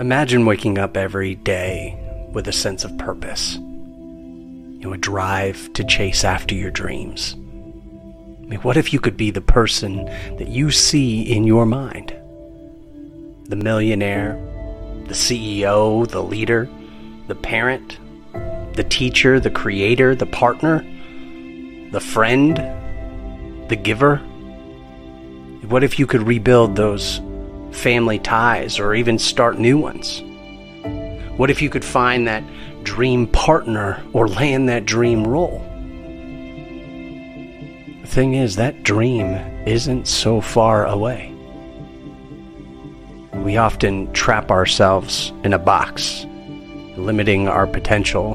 Imagine waking up every day with a sense of purpose, you know, a drive to chase after your dreams. I mean, what if you could be the person that you see in your mind? The millionaire, the CEO, the leader, the parent, the teacher, the creator, the partner, the friend, the giver? What if you could rebuild those family ties or even start new ones? What if you could find that dream partner or land that dream role? The thing is, that dream isn't so far away. We often trap ourselves in a box, limiting our potential.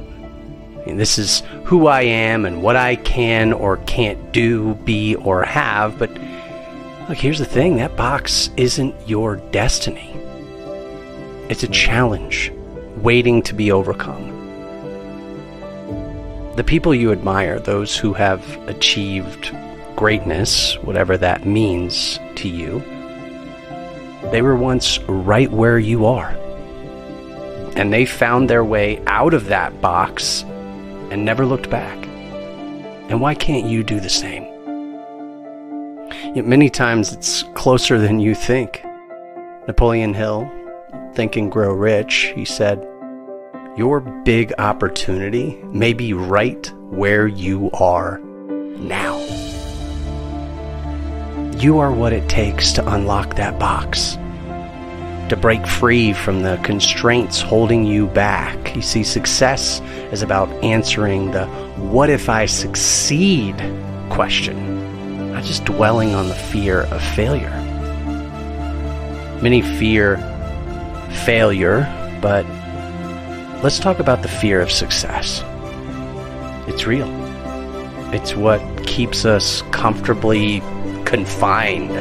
And this is who I am and what I can or can't do, be, or have, but Look, here's the thing that box isn't your destiny. It's a challenge waiting to be overcome. The people you admire, those who have achieved greatness, whatever that means to you, they were once right where you are. And they found their way out of that box and never looked back. And why can't you do the same? Yet many times it's closer than you think. Napoleon Hill, Think and Grow Rich, he said, Your big opportunity may be right where you are now. You are what it takes to unlock that box, to break free from the constraints holding you back. You see, success is about answering the what if I succeed question just dwelling on the fear of failure. Many fear failure, but let's talk about the fear of success. It's real. It's what keeps us comfortably confined.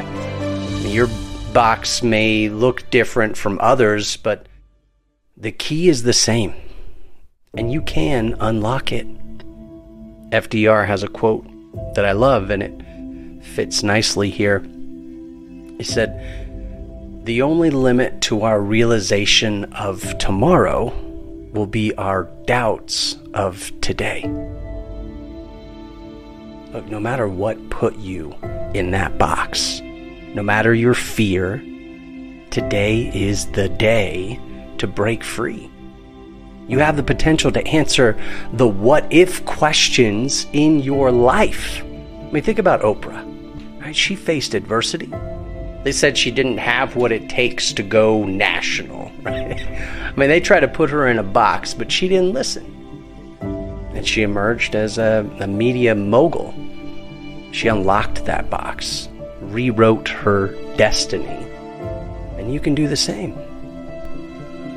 Your box may look different from others, but the key is the same, and you can unlock it. FDR has a quote that I love, and it fits nicely here. He said, The only limit to our realization of tomorrow will be our doubts of today. Look, no matter what put you in that box, no matter your fear, today is the day to break free. You have the potential to answer the what if questions in your life. I mean, think about Oprah. Right? She faced adversity. They said she didn't have what it takes to go national. Right? I mean, they tried to put her in a box, but she didn't listen. And she emerged as a, a media mogul. She unlocked that box, rewrote her destiny. And you can do the same.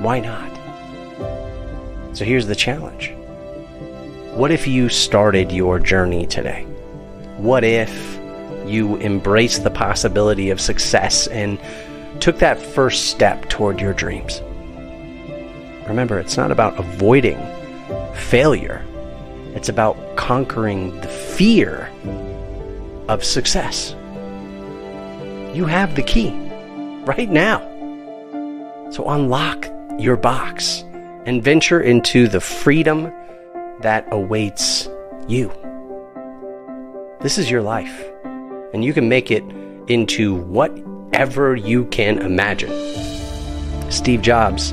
Why not? So here's the challenge. What if you started your journey today? What if you embraced the possibility of success and took that first step toward your dreams. Remember, it's not about avoiding failure, it's about conquering the fear of success. You have the key right now. So unlock your box and venture into the freedom that awaits you. This is your life and you can make it into whatever you can imagine. Steve Jobs,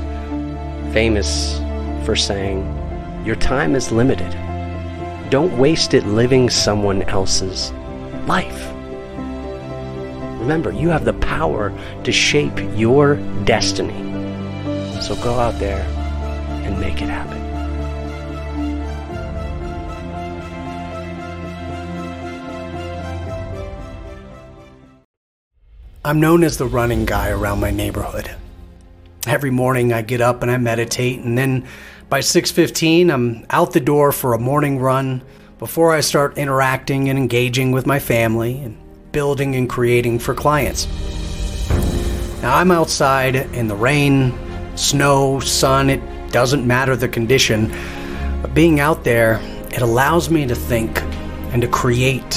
famous for saying, Your time is limited. Don't waste it living someone else's life. Remember, you have the power to shape your destiny. So go out there and make it happen. I'm known as the running guy around my neighborhood. Every morning I get up and I meditate and then by 6:15 I'm out the door for a morning run before I start interacting and engaging with my family and building and creating for clients. Now I'm outside in the rain, snow, sun, it doesn't matter the condition. But being out there, it allows me to think and to create,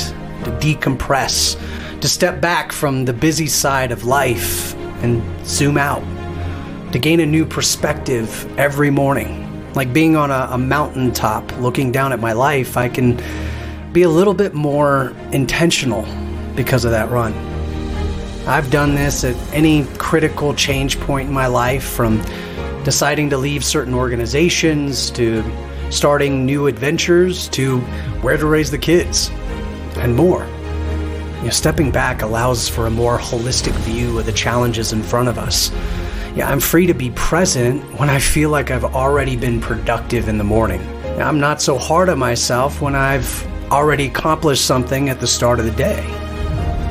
to decompress to step back from the busy side of life and zoom out, to gain a new perspective every morning. Like being on a, a mountaintop looking down at my life, I can be a little bit more intentional because of that run. I've done this at any critical change point in my life from deciding to leave certain organizations to starting new adventures to where to raise the kids and more. You know, stepping back allows for a more holistic view of the challenges in front of us. Yeah, I'm free to be present when I feel like I've already been productive in the morning. I'm not so hard on myself when I've already accomplished something at the start of the day.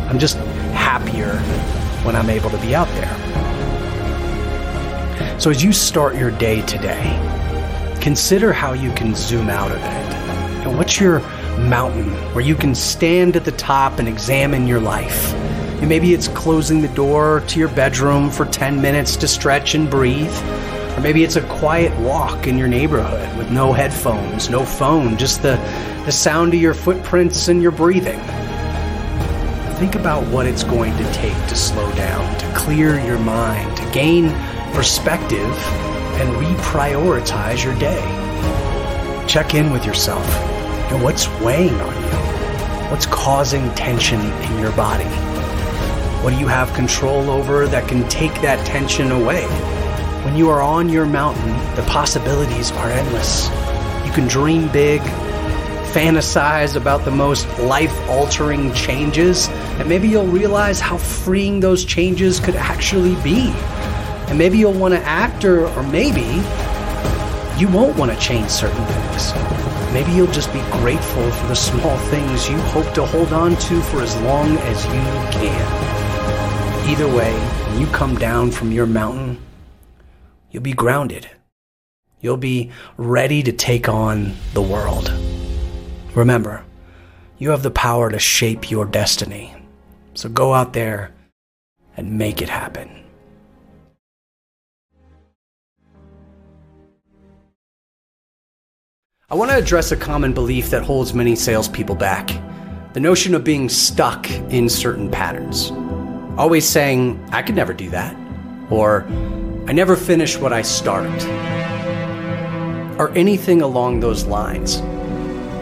I'm just happier when I'm able to be out there. So, as you start your day today, consider how you can zoom out of it. And what's your mountain where you can stand at the top and examine your life? And maybe it's closing the door to your bedroom for 10 minutes to stretch and breathe. Or maybe it's a quiet walk in your neighborhood with no headphones, no phone, just the, the sound of your footprints and your breathing. Think about what it's going to take to slow down, to clear your mind, to gain perspective and reprioritize your day. Check in with yourself and what's weighing on you. What's causing tension in your body? What do you have control over that can take that tension away? When you are on your mountain, the possibilities are endless. You can dream big, fantasize about the most life altering changes, and maybe you'll realize how freeing those changes could actually be. And maybe you'll want to act, or, or maybe you won't want to change certain things. Maybe you'll just be grateful for the small things you hope to hold on to for as long as you can. Either way, when you come down from your mountain, you'll be grounded. You'll be ready to take on the world. Remember, you have the power to shape your destiny. So go out there and make it happen. I want to address a common belief that holds many salespeople back the notion of being stuck in certain patterns. Always saying, I could never do that, or I never finish what I start, or anything along those lines.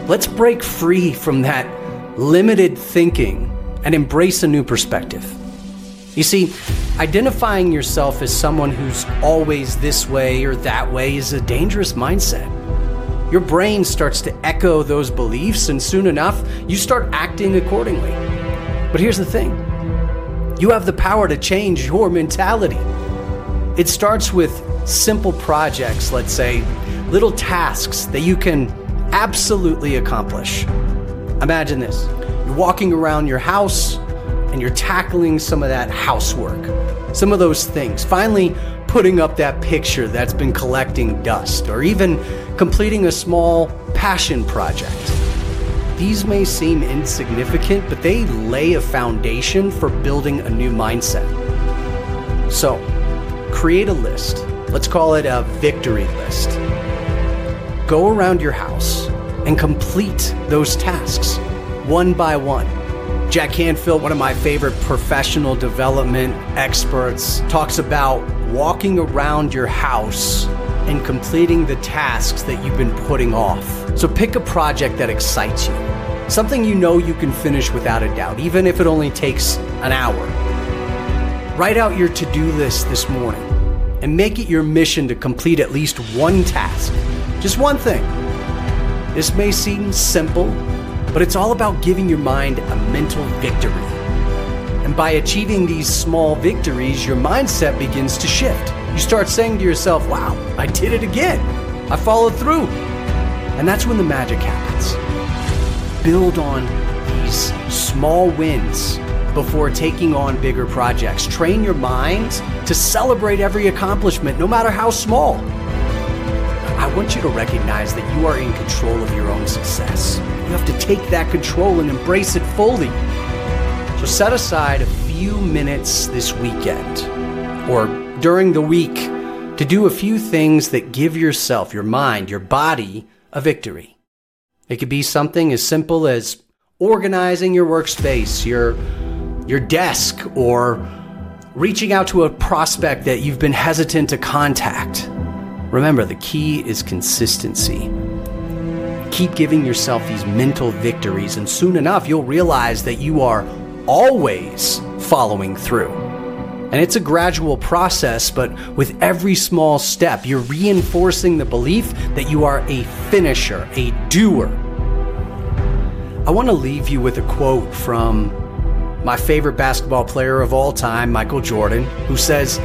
Let's break free from that limited thinking and embrace a new perspective. You see, identifying yourself as someone who's always this way or that way is a dangerous mindset. Your brain starts to echo those beliefs, and soon enough, you start acting accordingly. But here's the thing you have the power to change your mentality. It starts with simple projects, let's say, little tasks that you can absolutely accomplish. Imagine this you're walking around your house and you're tackling some of that housework, some of those things. Finally, putting up that picture that's been collecting dust, or even completing a small passion project. These may seem insignificant, but they lay a foundation for building a new mindset. So, create a list. Let's call it a victory list. Go around your house and complete those tasks one by one. Jack Canfield, one of my favorite professional development experts, talks about walking around your house and completing the tasks that you've been putting off. So pick a project that excites you, something you know you can finish without a doubt, even if it only takes an hour. Write out your to do list this morning and make it your mission to complete at least one task, just one thing. This may seem simple, but it's all about giving your mind a mental victory. And by achieving these small victories, your mindset begins to shift. You start saying to yourself, wow, I did it again. I followed through. And that's when the magic happens. Build on these small wins before taking on bigger projects. Train your mind to celebrate every accomplishment, no matter how small. I want you to recognize that you are in control of your own success. You have to take that control and embrace it fully. Set aside a few minutes this weekend or during the week to do a few things that give yourself, your mind, your body a victory. It could be something as simple as organizing your workspace, your, your desk, or reaching out to a prospect that you've been hesitant to contact. Remember, the key is consistency. Keep giving yourself these mental victories, and soon enough, you'll realize that you are always following through. And it's a gradual process, but with every small step, you're reinforcing the belief that you are a finisher, a doer. I want to leave you with a quote from my favorite basketball player of all time, Michael Jordan, who says,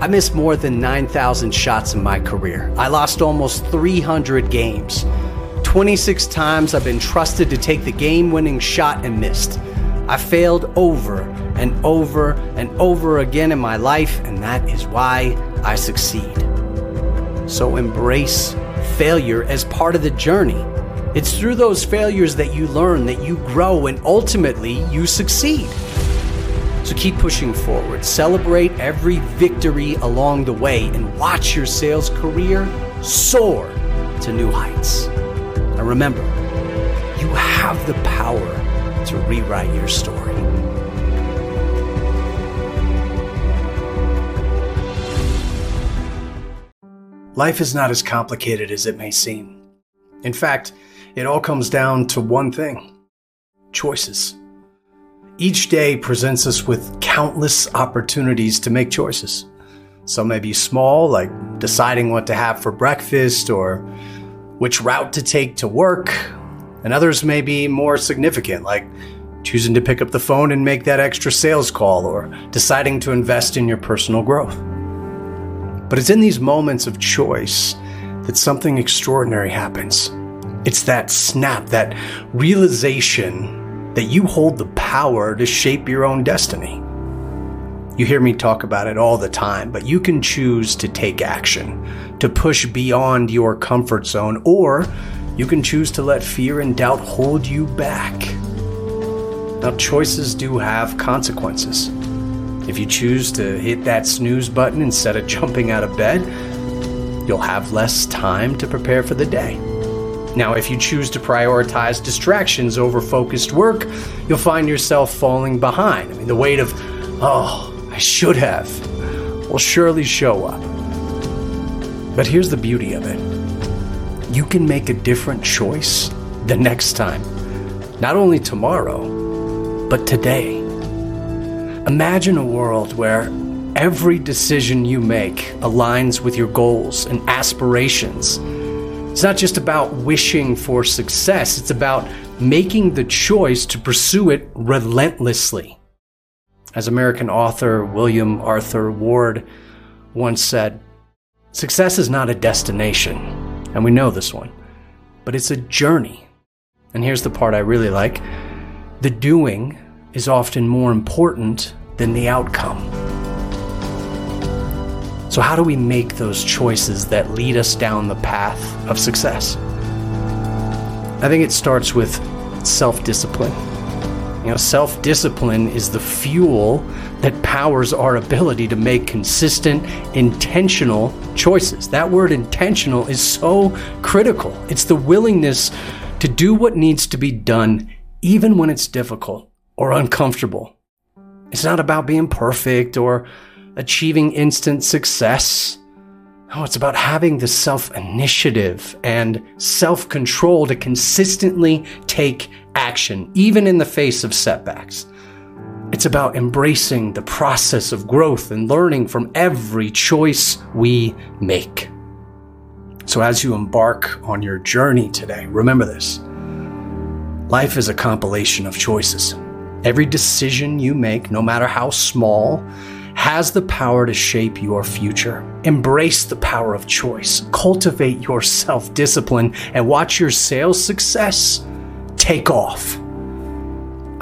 I missed more than 9,000 shots in my career. I lost almost 300 games. 26 times I've been trusted to take the game winning shot and missed. I failed over and over and over again in my life, and that is why I succeed. So embrace failure as part of the journey. It's through those failures that you learn, that you grow, and ultimately you succeed. So keep pushing forward. Celebrate every victory along the way and watch your sales career soar to new heights. And remember, you have the power to rewrite your story. Life is not as complicated as it may seem. In fact, it all comes down to one thing choices. Each day presents us with countless opportunities to make choices. Some may be small, like deciding what to have for breakfast or which route to take to work, and others may be more significant, like choosing to pick up the phone and make that extra sales call or deciding to invest in your personal growth. But it's in these moments of choice that something extraordinary happens. It's that snap, that realization that you hold the power to shape your own destiny. You hear me talk about it all the time, but you can choose to take action, to push beyond your comfort zone, or you can choose to let fear and doubt hold you back. Now, choices do have consequences. If you choose to hit that snooze button instead of jumping out of bed, you'll have less time to prepare for the day. Now, if you choose to prioritize distractions over focused work, you'll find yourself falling behind. I mean, the weight of, oh, I should have, will surely show up. But here's the beauty of it you can make a different choice the next time. Not only tomorrow, but today. Imagine a world where every decision you make aligns with your goals and aspirations it's not just about wishing for success, it's about making the choice to pursue it relentlessly. As American author William Arthur Ward once said, success is not a destination, and we know this one, but it's a journey. And here's the part I really like the doing is often more important than the outcome. So, how do we make those choices that lead us down the path of success? I think it starts with self discipline. You know, self discipline is the fuel that powers our ability to make consistent, intentional choices. That word intentional is so critical. It's the willingness to do what needs to be done, even when it's difficult or uncomfortable. It's not about being perfect or achieving instant success. No, it's about having the self initiative and self control to consistently take action, even in the face of setbacks. It's about embracing the process of growth and learning from every choice we make. So, as you embark on your journey today, remember this life is a compilation of choices. Every decision you make, no matter how small, has the power to shape your future. Embrace the power of choice, cultivate your self discipline, and watch your sales success take off.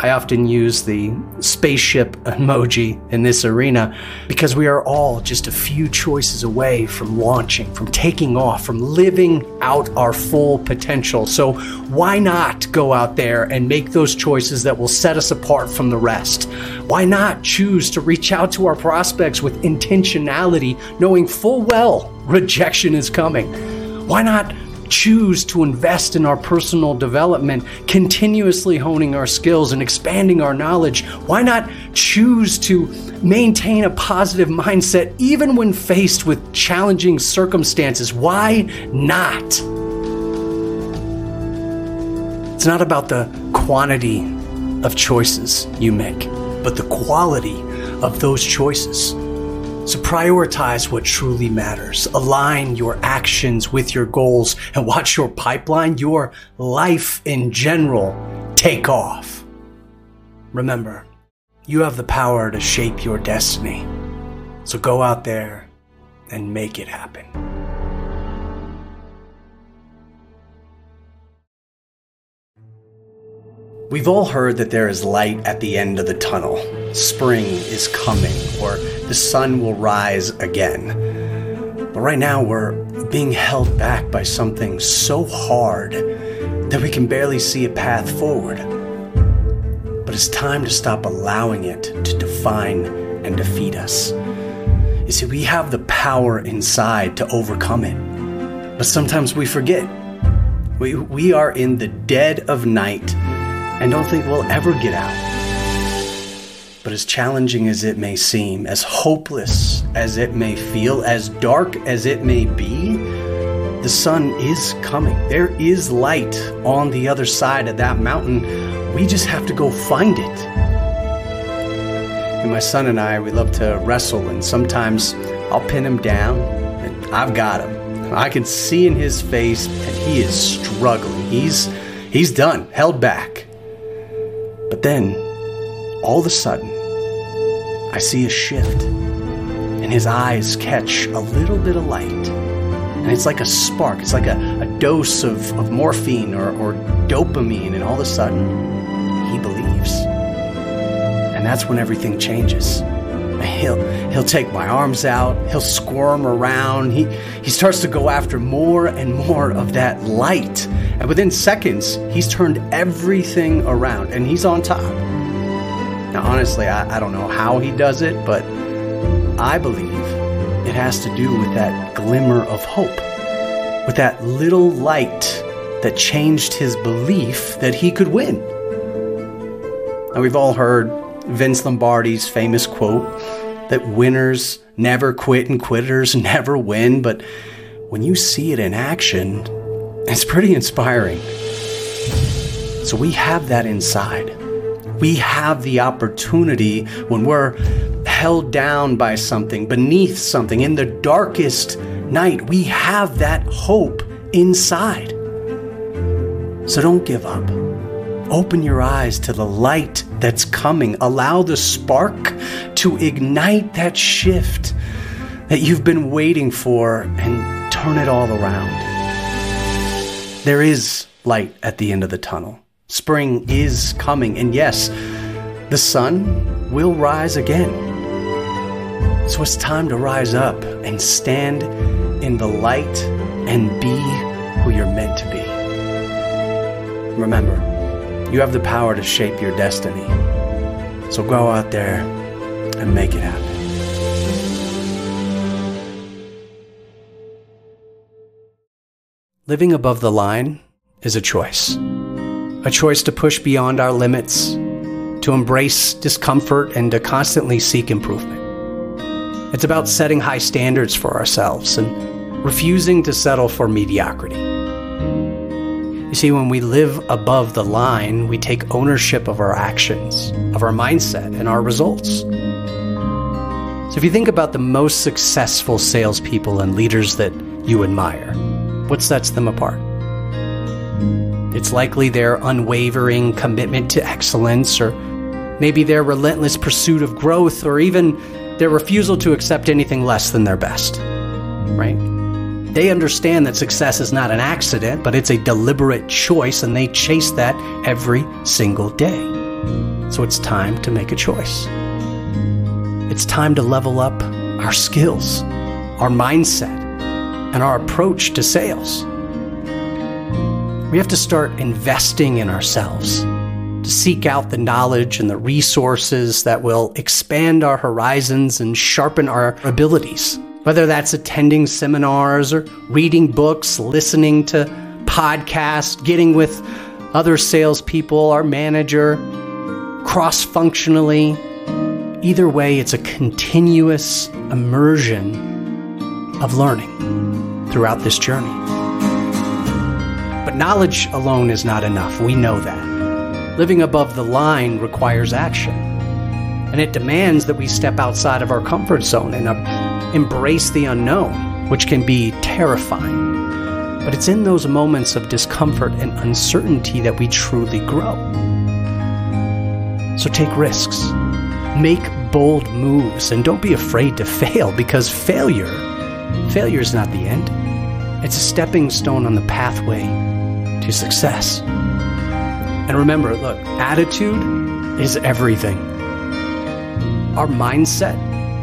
I often use the spaceship emoji in this arena because we are all just a few choices away from launching, from taking off, from living out our full potential. So, why not go out there and make those choices that will set us apart from the rest? Why not choose to reach out to our prospects with intentionality, knowing full well rejection is coming? Why not choose to invest in our personal development, continuously honing our skills and expanding our knowledge? Why not choose to maintain a positive mindset even when faced with challenging circumstances? Why not? It's not about the quantity of choices you make, but the quality of those choices. So prioritize what truly matters. Align your actions with your goals and watch your pipeline, your life in general, take off. Remember, you have the power to shape your destiny. So go out there and make it happen. We've all heard that there is light at the end of the tunnel. Spring is coming, or the sun will rise again. But right now, we're being held back by something so hard that we can barely see a path forward. But it's time to stop allowing it to define and defeat us. You see, we have the power inside to overcome it. But sometimes we forget. We, we are in the dead of night and don't think we'll ever get out. But as challenging as it may seem, as hopeless as it may feel, as dark as it may be, the sun is coming. There is light on the other side of that mountain. We just have to go find it. And my son and I, we love to wrestle, and sometimes I'll pin him down, and I've got him. I can see in his face that he is struggling. He's he's done, held back. But then, all of a sudden, I see a shift, and his eyes catch a little bit of light. And it's like a spark, it's like a, a dose of, of morphine or, or dopamine, and all of a sudden, he believes. And that's when everything changes. He'll, he'll take my arms out, he'll squirm around, he, he starts to go after more and more of that light. And within seconds, he's turned everything around and he's on top. Now, honestly, I, I don't know how he does it, but I believe it has to do with that glimmer of hope, with that little light that changed his belief that he could win. Now, we've all heard Vince Lombardi's famous quote that winners never quit and quitters never win, but when you see it in action, it's pretty inspiring. So we have that inside. We have the opportunity when we're held down by something, beneath something, in the darkest night, we have that hope inside. So don't give up. Open your eyes to the light that's coming. Allow the spark to ignite that shift that you've been waiting for and turn it all around. There is light at the end of the tunnel. Spring is coming, and yes, the sun will rise again. So it's time to rise up and stand in the light and be who you're meant to be. Remember, you have the power to shape your destiny. So go out there and make it happen. Living above the line is a choice. A choice to push beyond our limits, to embrace discomfort, and to constantly seek improvement. It's about setting high standards for ourselves and refusing to settle for mediocrity. You see, when we live above the line, we take ownership of our actions, of our mindset, and our results. So if you think about the most successful salespeople and leaders that you admire, what sets them apart? It's likely their unwavering commitment to excellence, or maybe their relentless pursuit of growth, or even their refusal to accept anything less than their best. Right? They understand that success is not an accident, but it's a deliberate choice, and they chase that every single day. So it's time to make a choice. It's time to level up our skills, our mindset, and our approach to sales. We have to start investing in ourselves to seek out the knowledge and the resources that will expand our horizons and sharpen our abilities. Whether that's attending seminars or reading books, listening to podcasts, getting with other salespeople, our manager, cross functionally. Either way, it's a continuous immersion of learning throughout this journey. But knowledge alone is not enough. We know that. Living above the line requires action. And it demands that we step outside of our comfort zone and uh, embrace the unknown, which can be terrifying. But it's in those moments of discomfort and uncertainty that we truly grow. So take risks, make bold moves, and don't be afraid to fail because failure, failure is not the end. It's a stepping stone on the pathway to success. And remember, look, attitude is everything. Our mindset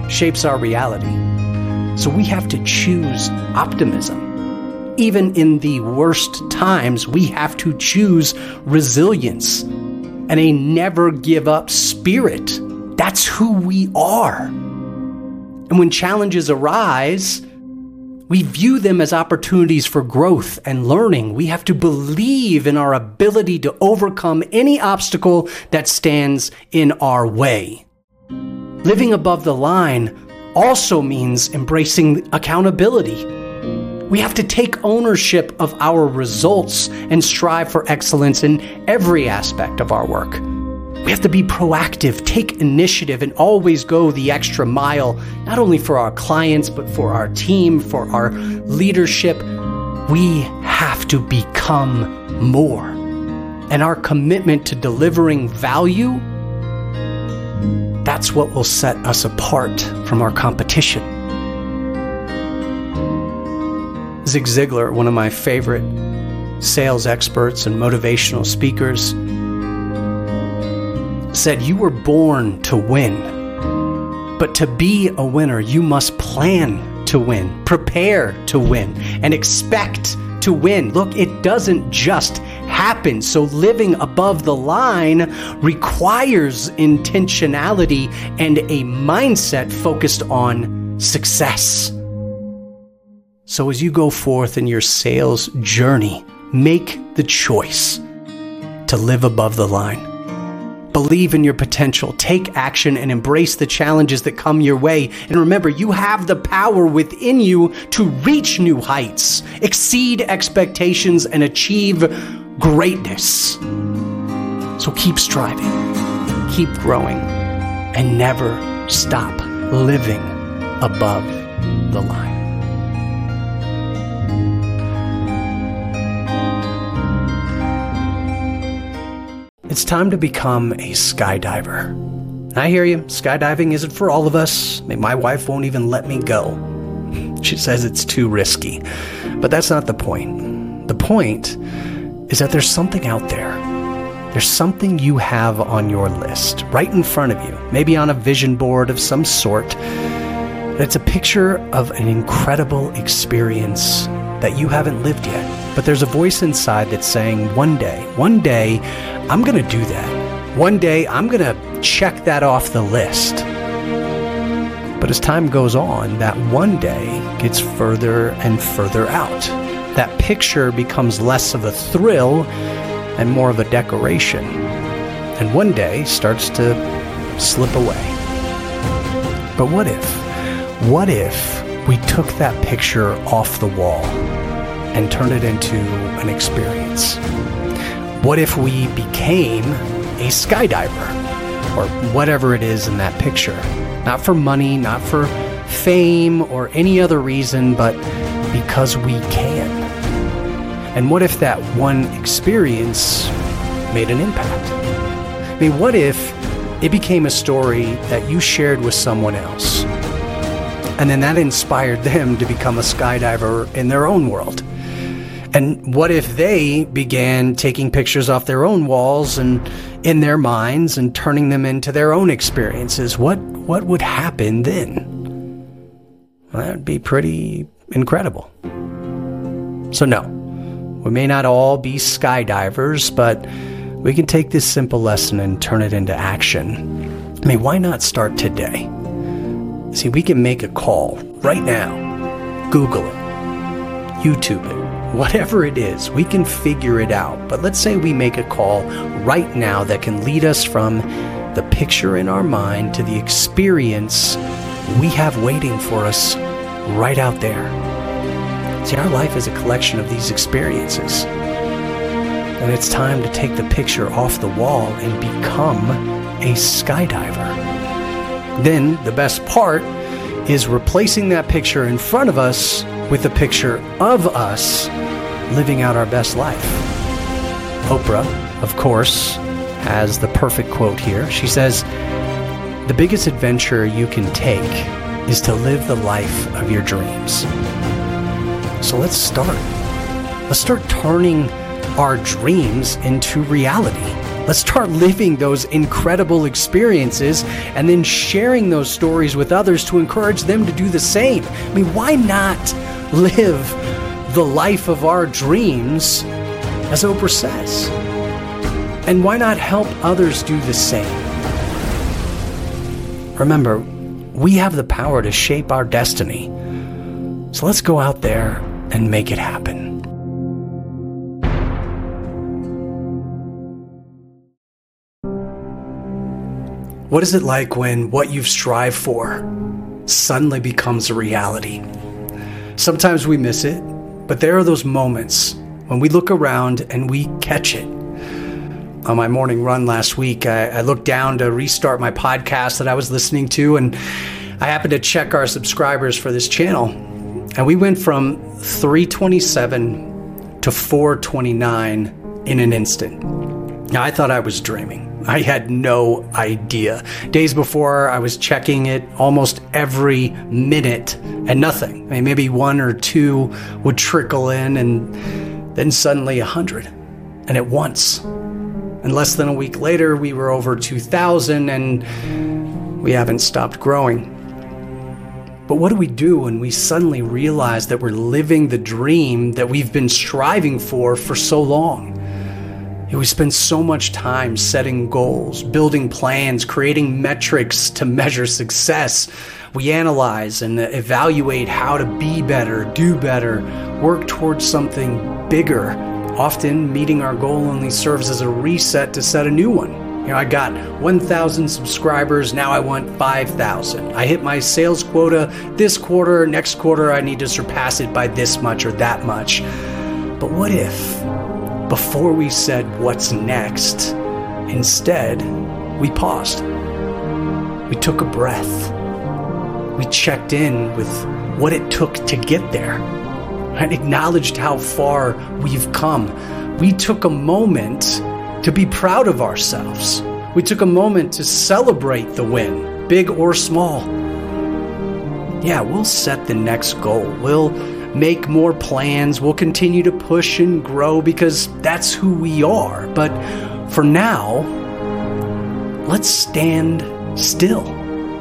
shapes our reality. So we have to choose optimism even in the worst times, we have to choose resilience and a never give up spirit. That's who we are. And when challenges arise, we view them as opportunities for growth and learning. We have to believe in our ability to overcome any obstacle that stands in our way. Living above the line also means embracing accountability. We have to take ownership of our results and strive for excellence in every aspect of our work. We have to be proactive, take initiative, and always go the extra mile, not only for our clients, but for our team, for our leadership. We have to become more. And our commitment to delivering value, that's what will set us apart from our competition. Zig Ziglar, one of my favorite sales experts and motivational speakers, said, You were born to win. But to be a winner, you must plan to win, prepare to win, and expect to win. Look, it doesn't just happen. So living above the line requires intentionality and a mindset focused on success. So as you go forth in your sales journey, make the choice to live above the line. Believe in your potential, take action, and embrace the challenges that come your way. And remember, you have the power within you to reach new heights, exceed expectations, and achieve greatness. So keep striving, keep growing, and never stop living above the line. It's time to become a skydiver. I hear you, skydiving isn't for all of us. My wife won't even let me go. She says it's too risky. But that's not the point. The point is that there's something out there. There's something you have on your list, right in front of you, maybe on a vision board of some sort. It's a picture of an incredible experience that you haven't lived yet. But there's a voice inside that's saying, one day, one day, I'm going to do that. One day, I'm going to check that off the list. But as time goes on, that one day gets further and further out. That picture becomes less of a thrill and more of a decoration. And one day starts to slip away. But what if? What if we took that picture off the wall and turned it into an experience? What if we became a skydiver or whatever it is in that picture? Not for money, not for fame or any other reason, but because we can. And what if that one experience made an impact? I mean, what if it became a story that you shared with someone else? And then that inspired them to become a skydiver in their own world. And what if they began taking pictures off their own walls and in their minds and turning them into their own experiences? What what would happen then? Well, that would be pretty incredible. So no, we may not all be skydivers, but we can take this simple lesson and turn it into action. I mean, why not start today? See, we can make a call right now, Google it, YouTube it, whatever it is, we can figure it out. But let's say we make a call right now that can lead us from the picture in our mind to the experience we have waiting for us right out there. See, our life is a collection of these experiences. And it's time to take the picture off the wall and become a skydiver. Then, the best part is replacing that picture in front of us with a picture of us living out our best life. Oprah, of course, has the perfect quote here. She says, The biggest adventure you can take is to live the life of your dreams. So let's start. Let's start turning our dreams into reality. Let's start living those incredible experiences and then sharing those stories with others to encourage them to do the same. I mean, why not live the life of our dreams, as Oprah says? And why not help others do the same? Remember, we have the power to shape our destiny. So let's go out there and make it happen. What is it like when what you've strived for suddenly becomes a reality? Sometimes we miss it, but there are those moments when we look around and we catch it. On my morning run last week, I, I looked down to restart my podcast that I was listening to, and I happened to check our subscribers for this channel. And we went from 327 to 429 in an instant. Now, I thought I was dreaming. I had no idea. Days before, I was checking it almost every minute and nothing. I mean, maybe one or two would trickle in, and then suddenly a hundred, and at once. And less than a week later, we were over 2,000, and we haven't stopped growing. But what do we do when we suddenly realize that we're living the dream that we've been striving for for so long? We spend so much time setting goals, building plans, creating metrics to measure success. We analyze and evaluate how to be better, do better, work towards something bigger. Often, meeting our goal only serves as a reset to set a new one. Know, I got 1,000 subscribers, now I want 5,000. I hit my sales quota this quarter, next quarter I need to surpass it by this much or that much. But what if before we said what's next, instead, we paused. We took a breath. We checked in with what it took to get there and acknowledged how far we've come. We took a moment to be proud of ourselves. We took a moment to celebrate the win, big or small. Yeah, we'll set the next goal. We'll make more plans. We'll continue to push and grow because that's who we are. But for now, let's stand still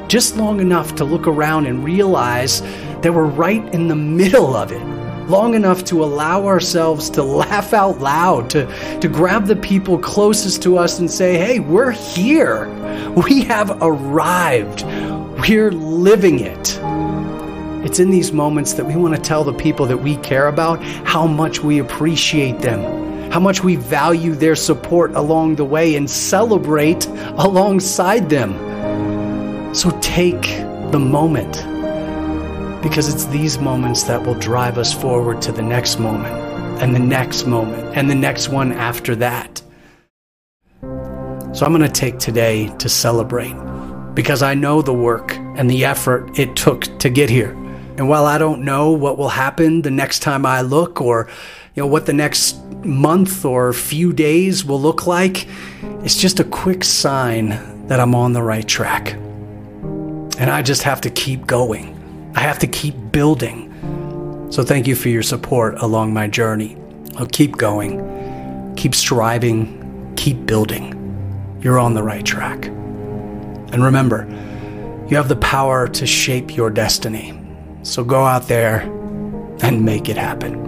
just long enough to look around and realize that we're right in the middle of it. Long enough to allow ourselves to laugh out loud, to, to grab the people closest to us and say, hey, we're here. We have arrived. We're living it. It's in these moments that we want to tell the people that we care about how much we appreciate them, how much we value their support along the way and celebrate alongside them. So take the moment because it's these moments that will drive us forward to the next moment and the next moment and the next one after that. So I'm going to take today to celebrate because I know the work and the effort it took to get here. And while I don't know what will happen the next time I look or you know what the next month or few days will look like, it's just a quick sign that I'm on the right track. And I just have to keep going. I have to keep building. So thank you for your support along my journey. I'll keep going, keep striving, keep building. You're on the right track. And remember, you have the power to shape your destiny. So go out there and make it happen.